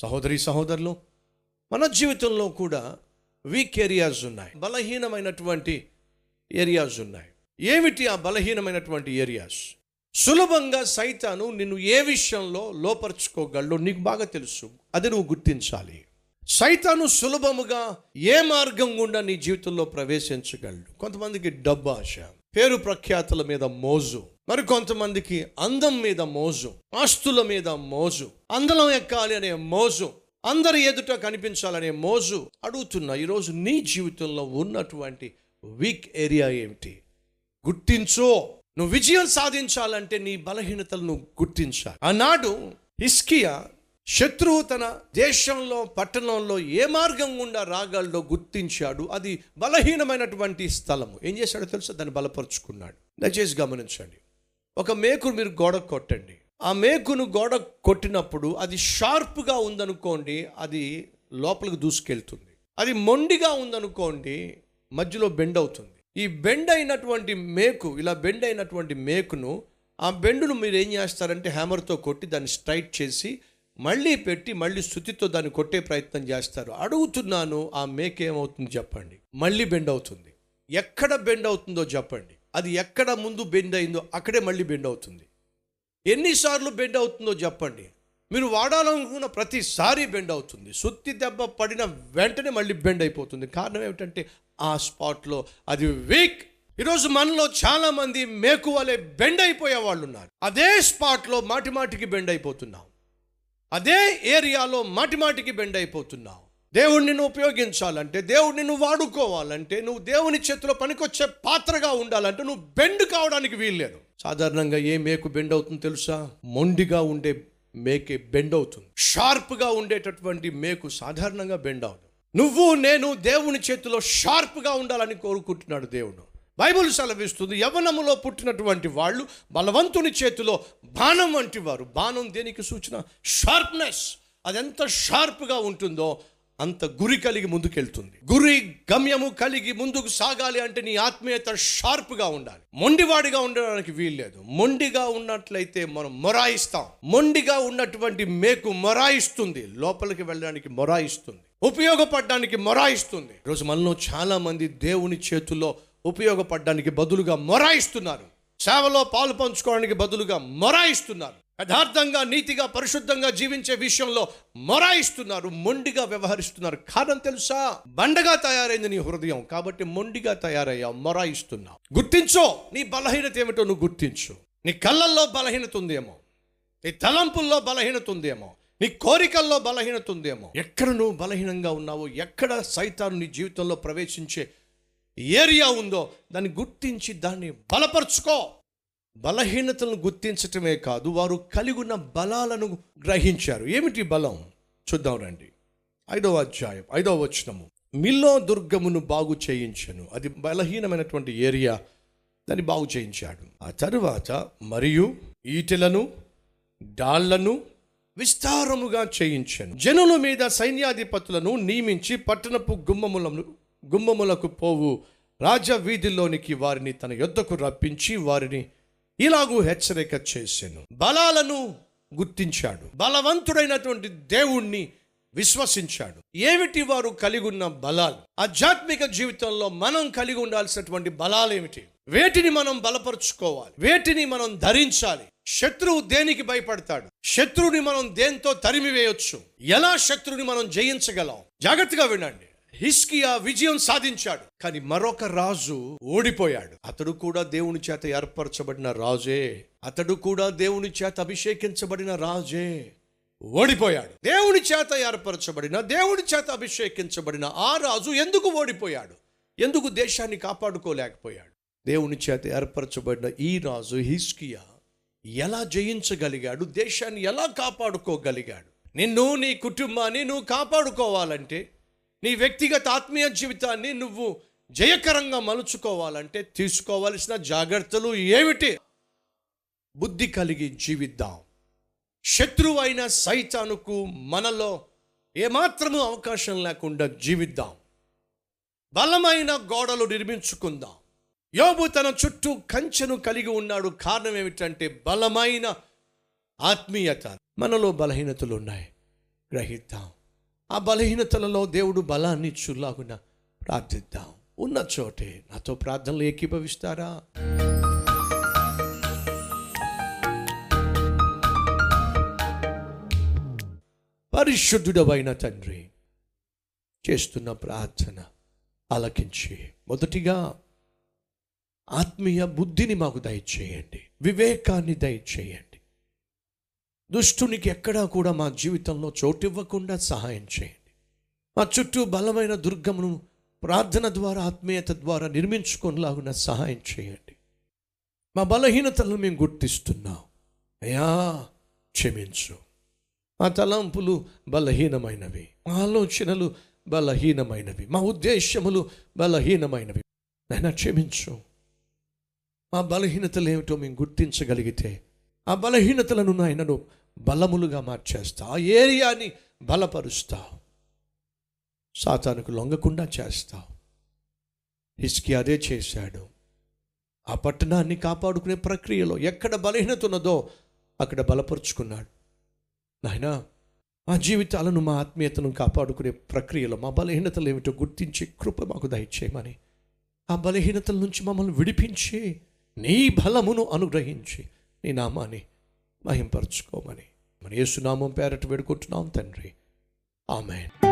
సహోదరి సహోదరులు మన జీవితంలో కూడా వీక్ ఏరియాస్ ఉన్నాయి. బలహీనమైనటువంటి ఏరియాస్ ఉన్నాయి. ఏమిటి ఆ బలహీనమైనటువంటి ఏరియాస్ సులభంగా సైతాను నిన్ను ఏ విషయంలో లోపరుచుకోగలడో నీకు బాగా తెలుసు. అది నువ్వు గుర్తించాలి. సైతాను సులభముగా ఏ మార్గం గుండా నీ జీవితంలో ప్రవేశించగలడు? కొంతమందికి డబ్బు ఆశ. పేరు ప్రఖ్యాతుల మీద మోజు. మరి కొంతమందికి అందం మీద మోజు ఆస్తుల మీద మోజు అందలం ఎక్కాలి అనే మోజు అందరి ఎదుట కనిపించాలనే మోజు అడుగుతున్నా ఈరోజు నీ జీవితంలో ఉన్నటువంటి వీక్ ఏరియా ఏమిటి? గుర్తించో. నువ్వు విజయం సాధించాలంటే నీ బలహీనతలను గుర్తించాలి. ఆనాడు హిస్కియా శత్రువు తన దేశంలో పట్టణంలో ఏ మార్గం గుండా రాగలడో గుర్తించాడు. అది బలహీనమైనటువంటి స్థలము. ఏం చేశాడో తెలుసా? దాన్ని బలపరుచుకున్నాడు. దయచేసి గమనించండి. ఒక మేకును మీరు గోడ కొట్టండి. ఆ మేకును గోడ కొట్టినప్పుడు అది షార్ప్గా ఉందనుకోండి అది లోపలికి దూసుకెళ్తుంది. అది మొండిగా ఉందనుకోండి మధ్యలో బెండ్ అవుతుంది. ఈ బెండ్ అయినటువంటి మేకు ఇలా బెండ్ అయినటువంటి మేకును ఆ బెండును మీరు ఏం చేస్తారంటే హ్యామర్తో కొట్టి దాన్ని స్ట్రైట్ చేసి మళ్ళీ పెట్టి మళ్ళీ శుతితో దాన్ని కొట్టే ప్రయత్నం చేస్తారు. అడుగుతున్నాను ఆ మేక ఏమవుతుంది చెప్పండి. మళ్ళీ బెండ్ అవుతుంది. ఎక్కడ బెండ్ అవుతుందో చెప్పండి. అది ఎక్కడ ముందు బెండ్ అయిందో అక్కడే మళ్ళీ బెండ్ అవుతుంది. ఎన్నిసార్లు బెండ్ అవుతుందో చెప్పండి. మీరు వాడాలనుకున్న ప్రతిసారి బెండ్ అవుతుంది. సుత్తి దెబ్బ పడిన వెంటనే మళ్ళీ బెండ్ అయిపోతుంది. కారణం ఏమిటంటే ఆ స్పాట్లో అది వీక్. ఈరోజు మనలో చాలామంది మేకు వలె బెండ్ అయిపోయే వాళ్ళు ఉన్నారు అదే స్పాట్లో మాటి మాటికి బెండ్ అయిపోతున్నాం. అదే ఏరియాలో మాటిమాటికి బెండ్ అయిపోతున్నావు దేవుణ్ణి నువ్వు ఉపయోగించాలంటే దేవుణ్ణి నువ్వు వాడుకోవాలంటే నువ్వు దేవుని చేతిలో పనికొచ్చే పాత్రగా ఉండాలంటే నువ్వు బెండ్ కావడానికి వీల్లేదు. సాధారణంగా ఏ మేకు బెండ్ అవుతుందో తెలుసా? మొండిగా ఉండే మేకే బెండ్ అవుతుంది షార్ప్గా ఉండేటటువంటి మేకు సాధారణంగా బెండ్ అవుతుంది నువ్వు నేను దేవుని చేతిలో షార్ప్గా ఉండాలని కోరుకుంటున్నాడు దేవుడు. బైబుల్ సెలవిస్తుంది యవనములో పుట్టినటువంటి వాళ్ళు బలవంతుని చేతిలో బాణం వంటి వారు బాణం దేనికి సూచన? షార్ప్నెస్ అది ఎంత షార్ప్గా ఉంటుందో అంత గురి కలిగి ముందుకెళ్తుంది. గురి గమ్యము కలిగి ముందుకు సాగాలి అంటే నీ ఆత్మీయత షార్ప్గా ఉండాలి. మొండివాడిగా ఉండడానికి వీల్లేదు. మొండిగా ఉన్నట్లయితే మనం మొరాయిస్తాం. మొండిగా ఉన్నటువంటి మేకు మొరాయిస్తుంది. లోపలికి వెళ్ళడానికి మొరాయిస్తుంది. ఉపయోగపడడానికి మొరాయిస్తుంది. ఈరోజు మనలో చాలా మంది దేవుని చేతుల్లో ఉపయోగపడడానికి బదులుగా మొరాయిస్తున్నారు. సేవలో పాలు పంచుకోవడానికి బదులుగా మొరాయిస్తున్నారు. యథార్థంగా నీతిగా పరిశుద్ధంగా జీవించే విషయంలో మొరాయిస్తున్నారు. మొండిగా వ్యవహరిస్తున్నారు. కారణం తెలుసా? బండగా తయారైంది నీ హృదయం. కాబట్టి మొండిగా తయారయ్యా మొరాయిస్తున్నావు గుర్తించో నీ బలహీనత ఏమిటో నువ్వు గుర్తించు. నీ కళ్ళల్లో బలహీనత ఉందేమో? నీ తలంపుల్లో బలహీనత ఉందేమో? నీ కోరికల్లో బలహీనత ఉందేమో? ఎక్కడ నువ్వు బలహీనంగా ఉన్నావో? ఎక్కడ సైతాను నీ జీవితంలో ప్రవేశించే ఏరియా ఉందో దాన్ని గుర్తించి దాన్ని బలపరుచుకో. బలహీనతలను గుర్తించటమే కాదు వారు కలిగి ఉన్న బలాలను గ్రహించారు. ఏమిటి బలం? చూద్దాం రండి. ఐదవ అధ్యాయం ఐదవ వచనము. మిల్లో దుర్గమును బాగు చేయించను. అది బలహీనమైనటువంటి ఏరియా దాన్ని బాగు చేయించాడు. ఆ తరువాత మరియు ఈటెలను డాళ్ళను విస్తారముగా చేయించాను. జనుల మీద సైన్యాధిపతులను నియమించి పట్టణపు గుమ్మములను గుమ్మములకు పోవు. రాజ వీధిలోనికి వారిని తన యొద్దకు రప్పించి వారిని ఇలాగూ హెచ్చరిక చేశాను బలాలను గుర్తించాడు. బలవంతుడైనటువంటి దేవుణ్ణి విశ్వసించాడు. ఏమిటి వారు కలిగి ఉన్న బలాలు? ఆధ్యాత్మిక జీవితంలో మనం కలిగి ఉండాల్సినటువంటి బలాలు ఏమిటి? వేటిని మనం బలపరుచుకోవాలి. వేటిని మనం ధరించాలి. శత్రువు దేనికి భయపడతాడు? శత్రువుని మనం దేంతో తరిమి వేయొచ్చు ఎలా శత్రువుని మనం జయించగలం? జాగ్రత్తగా వినండి. హిస్కియా విజయం సాధించాడు. కానీ మరొక రాజు ఓడిపోయాడు. అతడు కూడా దేవుని చేత ఏర్పరచబడిన రాజే. అతడు కూడా దేవుని చేత అభిషేకించబడిన రాజే. ఓడిపోయాడు. దేవుని చేత ఏర్పరచబడిన దేవుని చేత అభిషేకించబడిన ఆ రాజు ఎందుకు ఓడిపోయాడు? ఎందుకు దేశాన్ని కాపాడుకోలేకపోయాడు? దేవుని చేత ఏర్పరచబడిన ఈ రాజు హిస్కియా ఎలా జయించగలిగాడు? దేశాన్ని ఎలా కాపాడుకోగలిగాడు? నిన్ను నీ కుటుంబాన్ని నువ్వు కాపాడుకోవాలంటే నీ వ్యక్తిగత ఆత్మీయ జీవితాన్ని నువ్వు జయకరంగా మలుచుకోవాలంటే తీసుకోవాల్సిన జాగ్రత్తలు ఏమిటి? బుద్ధి కలిగి జీవిద్దాం. శత్రువు అయిన సైతానుకు మనలో ఏమాత్రము అవకాశం లేకుండా జీవిద్దాం. బలమైన గోడలు నిర్మించుకుందాం. యోబు తన చుట్టూ కంచెను కలిగి ఉన్నాడు. కారణం ఏమిటంటే బలమైన ఆత్మీయత. మనలో బలహీనతలు ఉన్నాయి. గ్రహిద్దాం. ఆ బలహీనతలలో దేవుడు బలాన్ని ఇచ్చులాగున ప్రార్థిద్దాం. ఉన్న చోటే నాతో ప్రార్థనలు ఏకీభవిస్తారా? పరిశుద్ధుడవైన తండ్రి చేస్తున్న ప్రార్థన ఆలకించి మొదటిగా ఆత్మీయ బుద్ధిని మాకు దయచేయండి. వివేకాన్ని దయచేయండి. దుష్టునికి ఎక్కడా కూడా మా జీవితంలో చోటివ్వకుండా సహాయం చేయండి. మా చుట్టూ బలమైన దుర్గమును ప్రార్థన ద్వారా ఆత్మీయత ద్వారా నిర్మించుకునేలాగున సహాయం చేయండి. మా బలహీనతలను మేము గుర్తిస్తున్నాం. అయ్యా క్షమించు. మా తలంపులు బలహీనమైనవి. మా ఆలోచనలు బలహీనమైనవి. మా ఉద్దేశములు బలహీనమైనవి. నైనా క్షమించు. మా బలహీనతలు ఏమిటో మేము గుర్తించగలిగితే ఆ బలహీనతలను నాయనను బలములుగా మార్చేస్తా. ఆ ఏరియాని బలపరుస్తావు. సాతానుకు లొంగకుండా చేస్తావు. హిస్కి అదే చేశాడు. ఆ పట్టణాన్ని కాపాడుకునే ప్రక్రియలో ఎక్కడ బలహీనత ఉన్నదో అక్కడ బలపరుచుకున్నాడు. నాయనా మా జీవితాలను మా ఆత్మీయతను కాపాడుకునే ప్రక్రియలో మా బలహీనతలు ఏమిటో గుర్తించి కృప మాకు దయచేయమని. ఆ బలహీనతల నుంచి మమ్మల్ని విడిపించి నీ బలమును అనుగ్రహించి నీ నామాన్ని మహింపరచుకోమని. మన యేసునామం పేరట వేడుకుంటున్నాం తండ్రి. ఆమెన్.